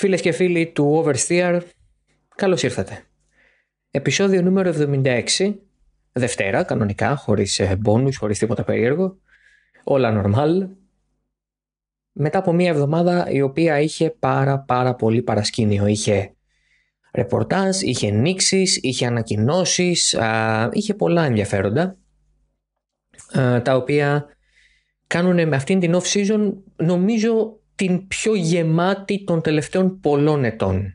Φίλες και φίλοι του Oversteer, καλώς ήρθατε. Επισόδιο νούμερο 76, Δευτέρα, κανονικά, χωρίς μπόνους, χωρίς τίποτα περίεργο. Όλα normal. Μετά από μια εβδομάδα η οποία είχε πάρα πάρα πολύ παρασκήνιο. Είχε ρεπορτάζ, είχε νήξεις, είχε ανακοινώσεις, είχε πολλά ενδιαφέροντα τα οποία κάνουν με αυτήν την off-season νομίζω την πιο γεμάτη των τελευταίων πολλών ετών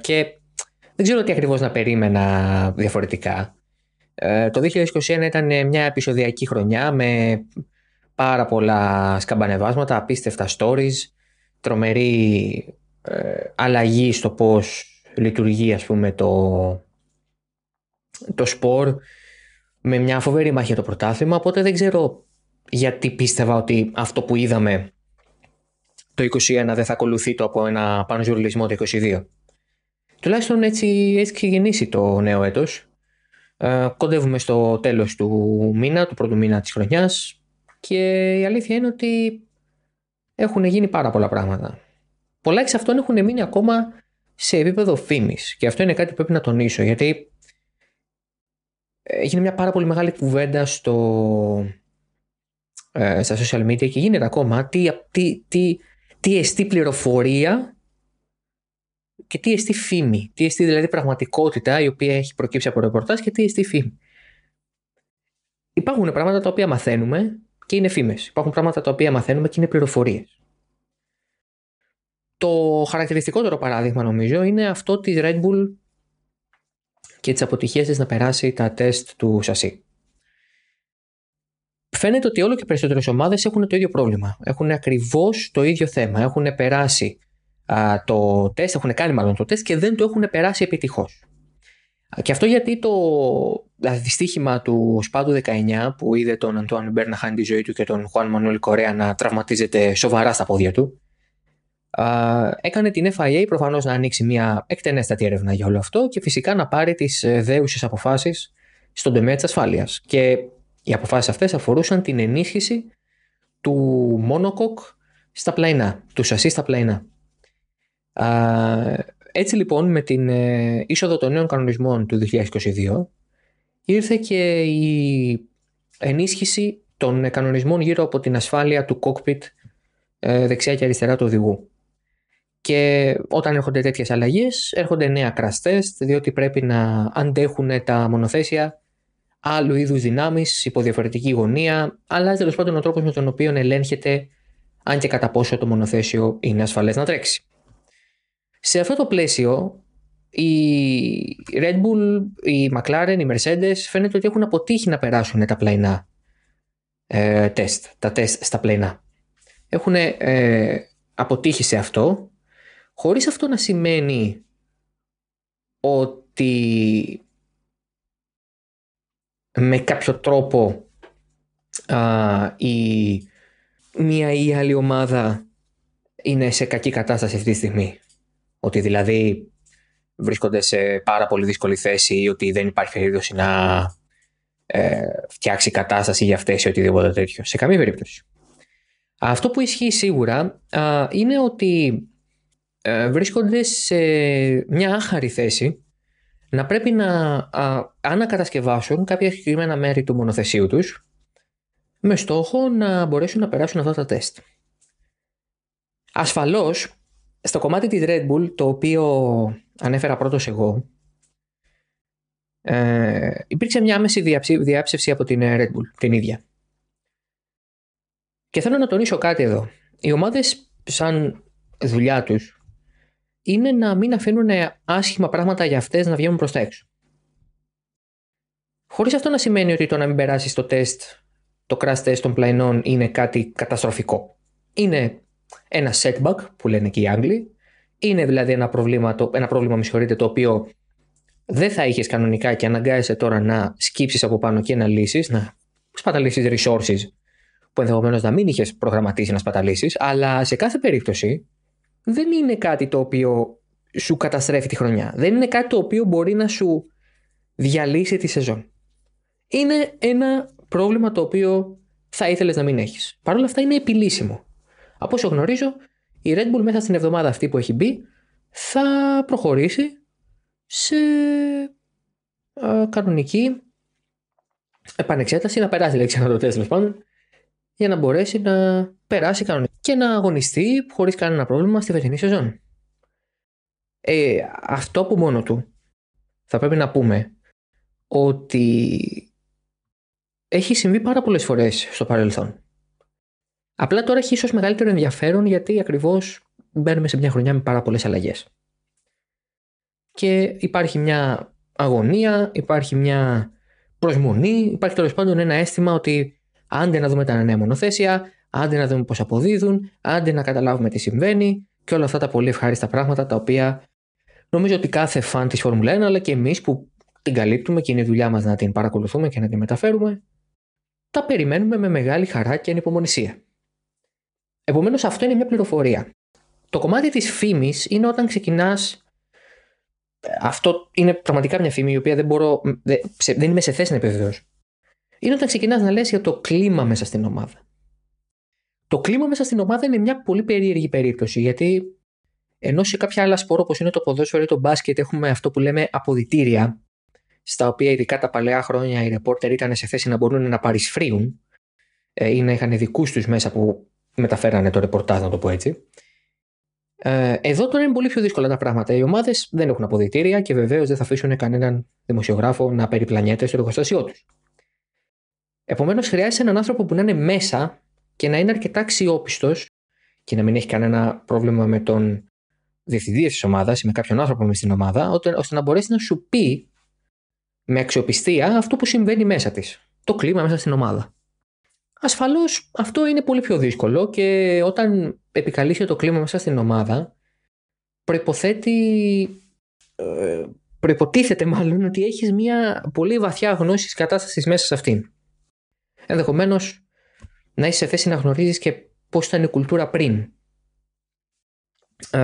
και δεν ξέρω τι ακριβώς να περίμενα διαφορετικά. Ε, το 2021 ήταν μια επεισοδιακή χρονιά με πάρα πολλά σκαμπανεβάσματα, απίστευτα stories, τρομερή ε, αλλαγή στο πώς λειτουργεί ας πούμε το, το σπορ με μια φοβερή μάχη για το πρωτάθλημα οπότε δεν ξέρω γιατί πίστευα ότι αυτό που είδαμε το 21 δεν θα ακολουθεί το από ένα πανζουρλισμό το 22. Τουλάχιστον έτσι έχει ξεκινήσει το νέο έτος. Ε, κοντεύουμε στο τέλος του μήνα, του πρώτου μήνα της χρονιάς και η αλήθεια είναι ότι έχουν γίνει πάρα πολλά πράγματα. Πολλά εξ αυτών έχουν μείνει ακόμα σε επίπεδο φήμης και αυτό είναι κάτι που πρέπει να τονίσω γιατί έγινε μια πάρα πολύ μεγάλη κουβέντα στο, ε, στα social media και γίνεται ακόμα τι, τι, τι, τι εστί πληροφορία και τι εστί φήμη. Τι εστί δηλαδή πραγματικότητα η οποία έχει προκύψει από ρεπορτάζ και τι εστί φήμη. Υπάρχουν πράγματα τα οποία μαθαίνουμε και είναι φήμες. Υπάρχουν πράγματα τα οποία μαθαίνουμε και είναι πληροφορίες. Το χαρακτηριστικότερο παράδειγμα νομίζω είναι αυτό της Red Bull και τις αποτυχίες της να περάσει τα τεστ του σασί φαίνεται ότι όλο και περισσότερες ομάδες έχουν το ίδιο πρόβλημα. Έχουν ακριβώς το ίδιο θέμα. Έχουν περάσει α, το τεστ, έχουν κάνει μάλλον το τεστ και δεν το έχουν περάσει επιτυχώς. Και αυτό γιατί το δυστύχημα του Σπάντου 19 που είδε τον Αντουάν Μπέρ να χάνει τη ζωή του και τον Χουάν Μανουέλ Κορέα να τραυματίζεται σοβαρά στα πόδια του έκανε την FIA προφανώς να ανοίξει μια εκτενέστατη έρευνα για όλο αυτό και φυσικά να πάρει τις ε, δέουσες αποφάσεις στον τομέα της ασφάλειας. Και οι αποφάσεις αυτές αφορούσαν την ενίσχυση του μόνοκοκ στα πλαϊνά, του σασί στα πλαϊνά. έτσι λοιπόν με την ε, είσοδο των νέων κανονισμών του 2022 ήρθε και η ενίσχυση των κανονισμών γύρω από την ασφάλεια του cockpit ε, δεξιά και αριστερά του οδηγού. Και όταν έρχονται τέτοιες αλλαγές έρχονται νέα crash test διότι πρέπει να αντέχουν τα μονοθέσια άλλου είδους δυνάμεις υπό διαφορετική γωνία, αλλάζει τέλος πάντων ο τρόπος με τον οποίο ελέγχεται αν και κατά πόσο το μονοθέσιο είναι ασφαλές να τρέξει. Σε αυτό το πλαίσιο, η Red Bull, η McLaren, οι Mercedes φαίνεται ότι έχουν αποτύχει να περάσουν τα πλαϊνά ε, τεστ, τα τεστ στα πλαϊνά. Έχουν ε, αποτύχει σε αυτό, χωρίς αυτό να σημαίνει ότι με κάποιο τρόπο α, η μία ή άλλη ομάδα είναι σε κακή κατάσταση αυτή τη στιγμή. Ότι δηλαδή βρίσκονται σε πάρα πολύ δύσκολη θέση ή ότι δεν υπάρχει περίπτωση να ε, φτιάξει κατάσταση για αυτές ή οτιδήποτε τέτοιο. Σε καμία περίπτωση. Αυτό που ισχύει σίγουρα είναι ότι ε, βρίσκονται σε μια άχαρη θέση να πρέπει να α, ανακατασκευάσουν κάποια συγκεκριμένα μέρη του μονοθεσίου τους με στόχο να μπορέσουν να περάσουν αυτά τα τεστ. Ασφαλώς, στο κομμάτι της Red Bull, το οποίο ανέφερα πρώτος εγώ, ε, υπήρξε μια άμεση διάψευση από την Red Bull, την ίδια. Και θέλω να τονίσω κάτι εδώ. Οι ομάδες σαν δουλειά τους είναι να μην αφήνουν άσχημα πράγματα για αυτές να βγαίνουν προς τα έξω. Χωρίς αυτό να σημαίνει ότι το να μην περάσει το τεστ, το crash test των πλαϊνών είναι κάτι καταστροφικό. Είναι ένα setback που λένε και οι Άγγλοι. Είναι δηλαδή ένα πρόβλημα, το, ένα πρόβλημα με το οποίο δεν θα είχες κανονικά και αναγκάζεσαι τώρα να σκύψεις από πάνω και να λύσεις, να σπαταλήσεις resources που ενδεχομένως να μην είχες προγραμματίσει να σπαταλήσεις, αλλά σε κάθε περίπτωση δεν είναι κάτι το οποίο σου καταστρέφει τη χρονιά. Δεν είναι κάτι το οποίο μπορεί να σου διαλύσει τη σεζόν. Είναι ένα πρόβλημα το οποίο θα ήθελες να μην έχεις. Παρ' όλα αυτά είναι επιλύσιμο. Από όσο γνωρίζω, η Red Bull μέσα στην εβδομάδα αυτή που έχει μπει θα προχωρήσει σε κανονική επανεξέταση να περάσει λέξη το τέλος πάντων για να μπορέσει να περάσει κανονικά και να αγωνιστεί χωρίς κανένα πρόβλημα στη φετινή σεζόν. Ε, αυτό που μόνο του θα πρέπει να πούμε ότι έχει συμβεί πάρα πολλές φορές στο παρελθόν. Απλά τώρα έχει ίσως μεγαλύτερο ενδιαφέρον γιατί ακριβώς μπαίνουμε σε μια χρονιά με πάρα πολλές αλλαγές. Και υπάρχει μια αγωνία, υπάρχει μια προσμονή, υπάρχει τέλος πάντων ένα αίσθημα ότι άντε να δούμε τα νέα μονοθέσια, άντε να δούμε πώς αποδίδουν, άντε να καταλάβουμε τι συμβαίνει και όλα αυτά τα πολύ ευχάριστα πράγματα τα οποία νομίζω ότι κάθε φαν της Φόρμουλα 1 αλλά και εμείς που την καλύπτουμε και είναι η δουλειά μας να την παρακολουθούμε και να την μεταφέρουμε, τα περιμένουμε με μεγάλη χαρά και ανυπομονησία. Επομένως, αυτό είναι μια πληροφορία. Το κομμάτι της φήμης είναι όταν ξεκινάς αυτό είναι πραγματικά μια φήμη η οποία δεν μπορώ, δεν είμαι σε θέση να επιβεβαιώσω. Είναι όταν ξεκινάς να λες για το κλίμα μέσα στην ομάδα. Το κλίμα μέσα στην ομάδα είναι μια πολύ περίεργη περίπτωση γιατί ενώ σε κάποια άλλα σπόρο όπως είναι το ποδόσφαιρο ή το μπάσκετ έχουμε αυτό που λέμε αποδητήρια στα οποία ειδικά τα παλαιά χρόνια οι ρεπόρτερ ήταν σε θέση να μπορούν να παρισφρίουν ε, ή να είχαν δικούς τους μέσα που μεταφέρανε το ρεπορτάζ να το πω έτσι ε, εδώ τώρα είναι πολύ πιο δύσκολα τα πράγματα. Οι ομάδες δεν έχουν αποδητήρια και βεβαίως δεν θα αφήσουν κανέναν δημοσιογράφο να περιπλανιέται στο εργοστάσιό τους. Επομένως, χρειάζεται έναν άνθρωπο που να είναι μέσα και να είναι αρκετά αξιόπιστος και να μην έχει κανένα πρόβλημα με τον διευθυντή της ομάδας ή με κάποιον άνθρωπο μες στην ομάδα, ώστε να μπορέσει να σου πει με αξιοπιστία αυτό που συμβαίνει μέσα της. Το κλίμα μέσα στην ομάδα. Ασφαλώς αυτό είναι πολύ πιο δύσκολο και όταν επικαλείσαι το κλίμα μέσα στην ομάδα, προϋποθέτει, ε, προϋποτίθεται μάλλον ότι έχεις μια πολύ βαθιά γνώση της κατάστασης μέσα σε αυτήν. Ενδεχομένως να είσαι σε θέση να γνωρίζεις και πώς ήταν η κουλτούρα πριν.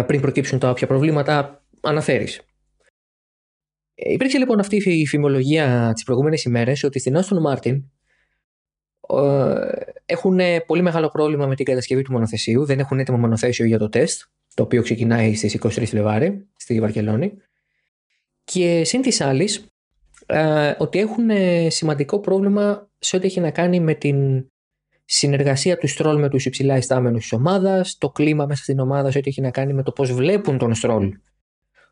Πριν προκύψουν τα όποια προβλήματα αναφέρεις. Ε, υπήρξε λοιπόν αυτή η φημολογία τις προηγούμενες ημέρες ότι στην Άστον Μάρτιν έχουν πολύ μεγάλο πρόβλημα με την κατασκευή του μονοθεσίου. Δεν έχουν έτοιμο μονοθέσιο για το τεστ, το οποίο ξεκινάει στις 23 Φλεβάρι στη Βαρκελόνη. Και συν της άλλης, ε, ότι έχουν σημαντικό πρόβλημα σε ό,τι έχει να κάνει με την συνεργασία του Στρόλ με τους υψηλά ιστάμενου της ομάδας, το κλίμα μέσα στην ομάδα, σε ό,τι έχει να κάνει με το πώς βλέπουν τον Στρόλ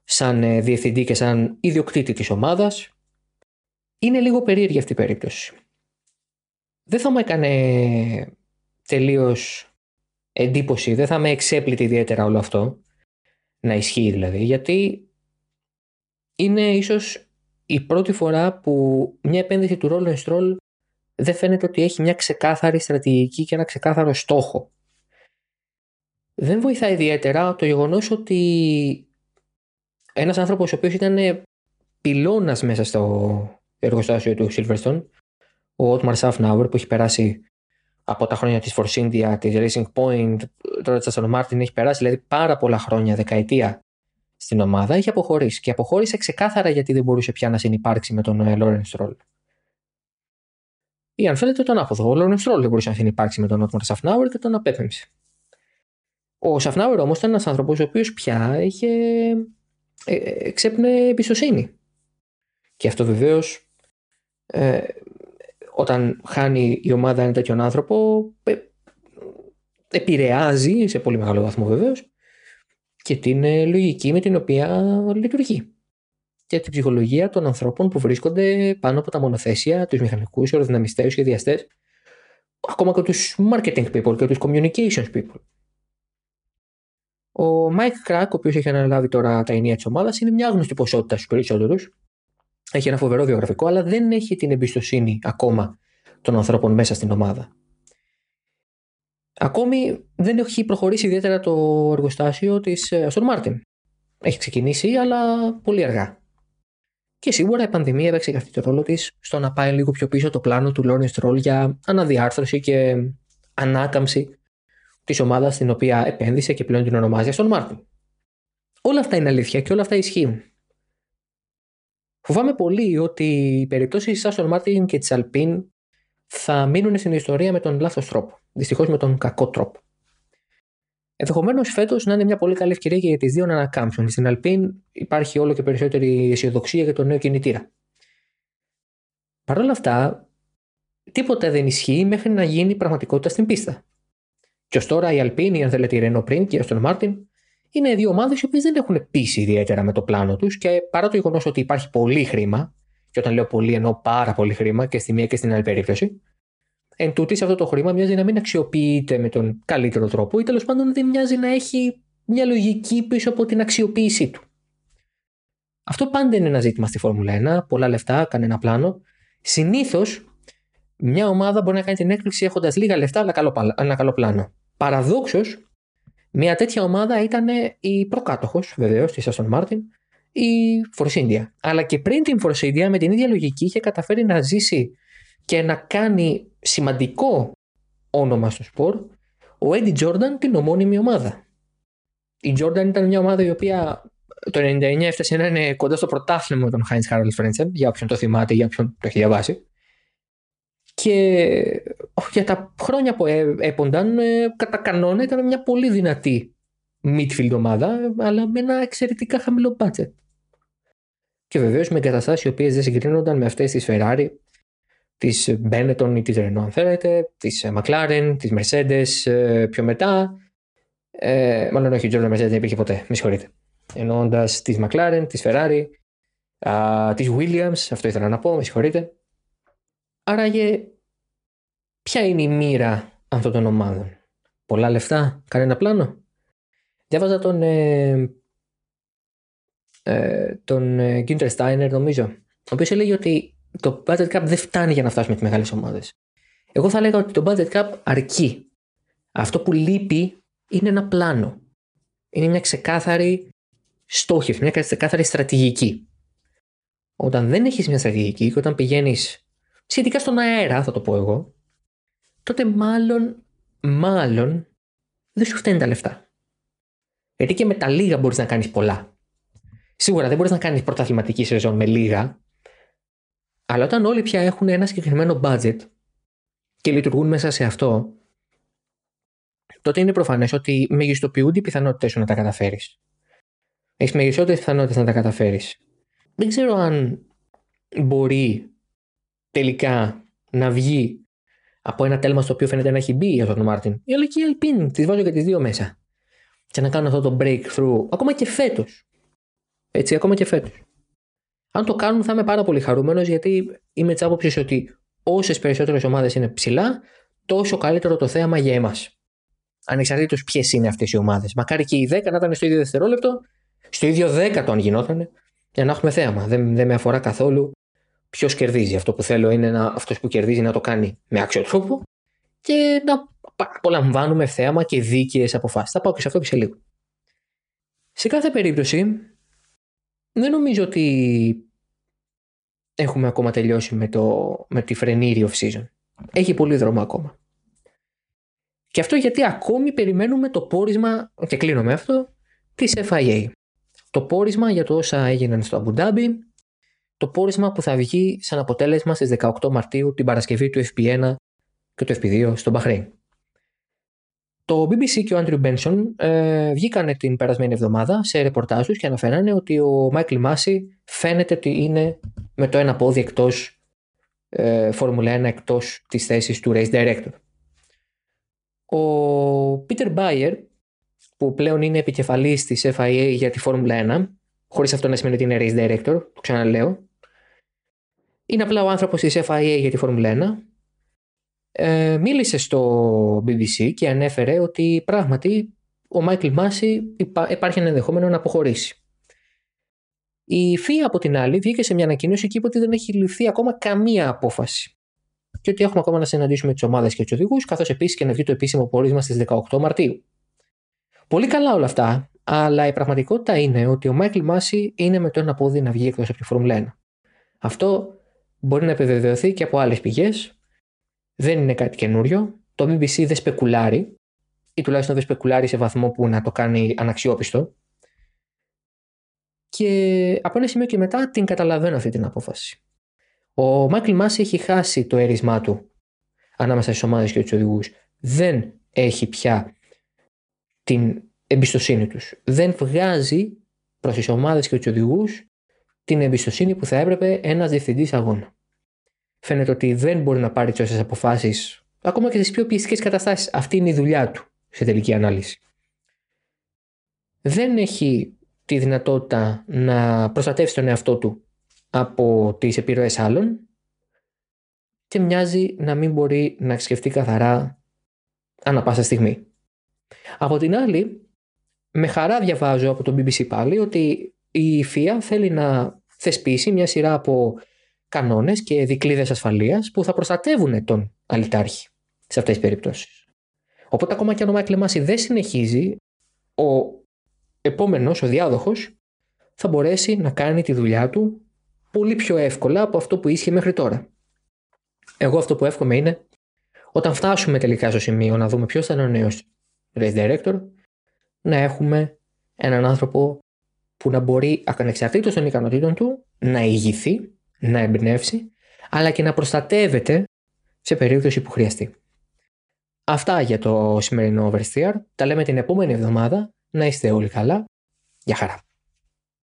σαν ε, διευθυντή και σαν ιδιοκτήτη της ομάδας. Είναι λίγο περίεργη αυτή η περίπτωση δεν θα μου έκανε τελείως εντύπωση, δεν θα με εξέπλητε ιδιαίτερα όλο αυτό, να ισχύει δηλαδή, γιατί είναι ίσως η πρώτη φορά που μια επένδυση του Rolling Stroll δεν φαίνεται ότι έχει μια ξεκάθαρη στρατηγική και ένα ξεκάθαρο στόχο. Δεν βοηθάει ιδιαίτερα το γεγονός ότι ένας άνθρωπος ο οποίος ήταν πυλώνας μέσα στο εργοστάσιο του Silverstone ο Ότμαρ Σαφνάουερ που έχει περάσει από τα χρόνια της Force India, της Racing Point, τώρα της Aston Martin έχει περάσει δηλαδή πάρα πολλά χρόνια, δεκαετία στην ομάδα, έχει αποχωρήσει και αποχώρησε ξεκάθαρα γιατί δεν μπορούσε πια να συνεπάρξει με τον Λόρεν Στρόλ. Ή αν θέλετε τον άποδο, ο Λόρενς Στρόλ δεν μπορούσε να συνεπάρξει με τον Ότμαρ Σαφνάουερ και τον απέπεμψε. Ο Σαφνάουερ όμως ήταν ένας άνθρωπος ο οποίος πια είχε ε, ε, ξέπνε εμπιστοσύνη. Και αυτό βεβαίως ε, όταν χάνει η ομάδα ένα τέτοιον άνθρωπο, ε, επηρεάζει σε πολύ μεγάλο βαθμό βεβαίως και την ε, λογική με την οποία λειτουργεί. Και την ψυχολογία των ανθρώπων που βρίσκονται πάνω από τα μονοθέσια, τους μηχανικούς, αεροδυναμιστές, σχεδιαστές, ακόμα και τους marketing people και τους communications people. Ο Mike Crack, ο οποίος έχει αναλάβει τώρα τα ενία της ομάδας, είναι μια άγνωστη ποσότητα στους περισσότερους έχει ένα φοβερό βιογραφικό, αλλά δεν έχει την εμπιστοσύνη ακόμα των ανθρώπων μέσα στην ομάδα. Ακόμη δεν έχει προχωρήσει ιδιαίτερα το εργοστάσιο της Άστον Μάρτιν. Έχει ξεκινήσει, αλλά πολύ αργά. Και σίγουρα η πανδημία έπαιξε αυτή το ρόλο της στο να πάει λίγο πιο πίσω το πλάνο του Lawrence Stroll για αναδιάρθρωση και ανάκαμψη της ομάδας στην οποία επένδυσε και πλέον την ονομάζει Άστον Μάρτιν. Όλα αυτά είναι αλήθεια και όλα αυτά ισχύουν. Φοβάμαι πολύ ότι οι περιπτώσεις της Άστον Μάρτιν και της Αλπίν θα μείνουν στην ιστορία με τον λάθος τρόπο. Δυστυχώς με τον κακό τρόπο. Ενδεχομένως φέτος να είναι μια πολύ καλή ευκαιρία και για τις δύο να ανακάμψουν. Στην Αλπίν υπάρχει όλο και περισσότερη αισιοδοξία για τον νέο κινητήρα. Παρ' όλα αυτά, τίποτα δεν ισχύει μέχρι να γίνει πραγματικότητα στην πίστα. Και ως τώρα η Αλπίν, ή αν θέλετε η Renault πριν και η Aston Martin, είναι δύο ομάδες οι οποίες δεν έχουν πείσει ιδιαίτερα με το πλάνο τους και παρά το γεγονός ότι υπάρχει πολύ χρήμα, και όταν λέω πολύ εννοώ πάρα πολύ χρήμα και στη μία και στην άλλη περίπτωση, εν τούτης αυτό το χρήμα μοιάζει να μην αξιοποιείται με τον καλύτερο τρόπο ή τέλος πάντων δεν μοιάζει να έχει μια λογική πίσω από την αξιοποίησή του. Αυτό πάντα είναι ένα ζήτημα στη Φόρμουλα 1, πολλά λεφτά, κανένα πλάνο. Συνήθως μια ομάδα μπορεί να κάνει την έκπληξη έχοντας λίγα λεφτά αλλά καλό, ένα καλό πλάνο. Παραδόξως, μια τέτοια ομάδα ήταν η προκάτοχος βεβαίως της Aston Martin, η Force India. Αλλά και πριν την Force India, με την ίδια λογική, είχε καταφέρει να ζήσει και να κάνει σημαντικό όνομα στο σπορ ο Eddie Jordan την ομώνυμη ομάδα. Η Jordan ήταν μια ομάδα η οποία το 99 έφτασε να είναι κοντά στο πρωτάθλημα με τον Heinz Harald Frentzen, για όποιον το θυμάται, για όποιον το έχει διαβάσει. Και για τα χρόνια που έπονταν, ε, κατά κανόνα ήταν μια πολύ δυνατή midfield ομάδα, αλλά με ένα εξαιρετικά χαμηλό budget. Και βεβαίως με εγκαταστάσεις οι οποίες δεν συγκρίνονταν με αυτές της Ferrari, της Benetton ή της Renault, αν θέλετε, της McLaren, της Mercedes ε, πιο μετά. Ε, μάλλον όχι, η Jordan Mercedes δεν υπήρχε ποτέ, με συγχωρείτε. Εννοώντας της McLaren, της Ferrari, της Williams, αυτό ήθελα να πω, με συγχωρείτε. Άραγε, ποια είναι η μοίρα αυτών των ομάδων; Πολλά λεφτά, κανένα πλάνο; Διάβαζα τον, ε, ε, τον ε, Günther Steiner νομίζω, ο οποίος έλεγε ότι το budget cap δεν φτάνει για να φτάσουμε τις μεγάλες ομάδες. Εγώ θα έλεγα ότι το budget cap αρκεί. Αυτό που λείπει είναι ένα πλάνο. Είναι μια ξεκάθαρη στόχευση, μια ξεκάθαρη στρατηγική. Όταν δεν έχεις μια στρατηγική και όταν πηγαίνεις σχετικά στον αέρα, θα το πω εγώ, τότε μάλλον, μάλλον δεν σου φταίνει τα λεφτά. Γιατί και με τα λίγα μπορείς να κάνεις πολλά. Σίγουρα δεν μπορείς να κάνεις πρωταθληματική σεζόν με λίγα, αλλά όταν όλοι πια έχουν ένα συγκεκριμένο budget και λειτουργούν μέσα σε αυτό, τότε είναι προφανές ότι μεγιστοποιούνται οι πιθανότητες σου να τα καταφέρεις. Έχεις μεγιστότερες πιθανότητες να τα καταφέρεις. Δεν ξέρω αν μπορεί τελικά να βγει από ένα τέλμα στο οποίο φαίνεται να έχει μπει η Aston Μάρτιν. Η και η Alpine, τις βάζω και τις δύο μέσα. Και να κάνω αυτό το breakthrough ακόμα και φέτος. Έτσι, ακόμα και φέτος. Αν το κάνουν, θα είμαι πάρα πολύ χαρούμενος γιατί είμαι της άποψης ότι όσες περισσότερες ομάδες είναι ψηλά, τόσο καλύτερο το θέαμα για εμάς. Ανεξαρτήτως ποιες είναι αυτές οι ομάδες. Μακάρι και οι 10 να ήταν στο ίδιο δευτερόλεπτο, στο ίδιο δέκατο αν γινόταν, για να έχουμε θέαμα. Δεν, δεν με αφορά καθόλου ποιος κερδίζει. Αυτό που θέλω είναι αυτός που κερδίζει να το κάνει με άξιο τρόπο και να απολαμβάνουμε θέαμα και δίκαιες αποφάσεις. Θα πάω και σε αυτό και σε λίγο. Σε κάθε περίπτωση, δεν νομίζω ότι έχουμε ακόμα τελειώσει με, το, με τη φρενήρη of season. Έχει πολύ δρόμο ακόμα. Και αυτό γιατί ακόμη περιμένουμε το πόρισμα, και κλείνω με αυτό, της FIA. Το πόρισμα για το όσα έγιναν στο Αμπουντάμπι, το πόρισμα που θα βγει σαν αποτέλεσμα στις 18 Μαρτίου την Παρασκευή του FP1 και του FP2 στο Μπαχρέιν. Το BBC και ο Άντριου Μπένσον ε, βγήκαν την περασμένη εβδομάδα σε ρεπορτάζ τους και αναφέρανε ότι ο Μάικλ Μάση φαίνεται ότι είναι με το ένα πόδι εκτός ε, Φόρμουλα 1 εκτός της θέσης του Race Director. Ο Πίτερ Μπάιερ που πλέον είναι επικεφαλής της FIA για τη Φόρμουλα 1 χωρίς αυτό να σημαίνει ότι είναι Race Director, το ξαναλέω είναι απλά ο άνθρωπος της FIA για τη Φόρμουλα 1 ε, μίλησε στο BBC και ανέφερε ότι πράγματι ο Μάικλ Μάση υπάρχει ένα ενδεχόμενο να αποχωρήσει. Η ΦΙΑ από την άλλη βγήκε σε μια ανακοίνωση και είπε ότι δεν έχει ληφθεί ακόμα καμία απόφαση. Και ότι έχουμε ακόμα να συναντήσουμε τις ομάδες και τους οδηγούς, καθώς επίσης και να βγει το επίσημο πόρισμα στις 18 Μαρτίου. Πολύ καλά όλα αυτά, αλλά η πραγματικότητα είναι ότι ο Μάικλ Μάση είναι με το ένα πόδι να βγει εκτός από τη Φόρμουλα 1. Αυτό μπορεί να επιβεβαιωθεί και από άλλες πηγές, δεν είναι κάτι καινούριο. Το BBC δεν σπεκουλάρει ή τουλάχιστον δεν σπεκουλάρει σε βαθμό που να το κάνει αναξιόπιστο. Και από ένα σημείο και μετά την καταλαβαίνω αυτή την απόφαση. Ο Μάικλ Μάση έχει χάσει το έρισμά του ανάμεσα στις ομάδες και τους οδηγούς. Δεν έχει πια την εμπιστοσύνη τους. Δεν βγάζει προς τις ομάδες και τους οδηγούς την εμπιστοσύνη που θα έπρεπε ένας διευθυντής αγώνα. Φαίνεται ότι δεν μπορεί να πάρει τόσες αποφάσεις ακόμα και στις πιο πιεστικές καταστάσεις. Αυτή είναι η δουλειά του σε τελική ανάλυση. Δεν έχει τη δυνατότητα να προστατεύσει τον εαυτό του από τις επιρροές άλλων και μοιάζει να μην μπορεί να σκεφτεί καθαρά ανά πάσα στιγμή. Από την άλλη, με χαρά διαβάζω από το BBC πάλι ότι η FIA θέλει να θεσπίσει μια σειρά από κανόνες και δικλείδες ασφαλείας που θα προστατεύουν τον αλητάρχη σε αυτές τις περιπτώσεις. Οπότε ακόμα και αν ο Μάικλ Μάση δεν συνεχίζει, ο επόμενος, ο διάδοχος, θα μπορέσει να κάνει τη δουλειά του πολύ πιο εύκολα από αυτό που ίσχυε μέχρι τώρα. Εγώ αυτό που εύχομαι είναι όταν φτάσουμε τελικά στο σημείο να δούμε ποιος θα είναι ο νέος race director, να έχουμε έναν άνθρωπο που να μπορεί ανεξαρτήτως των ικανοτήτων του να ηγηθεί, να εμπνεύσει, αλλά και να προστατεύεται σε περίπτωση που χρειαστεί. Αυτά για το σημερινό Oversteer. Τα λέμε την επόμενη εβδομάδα. Να είστε όλοι καλά. Γεια χαρά.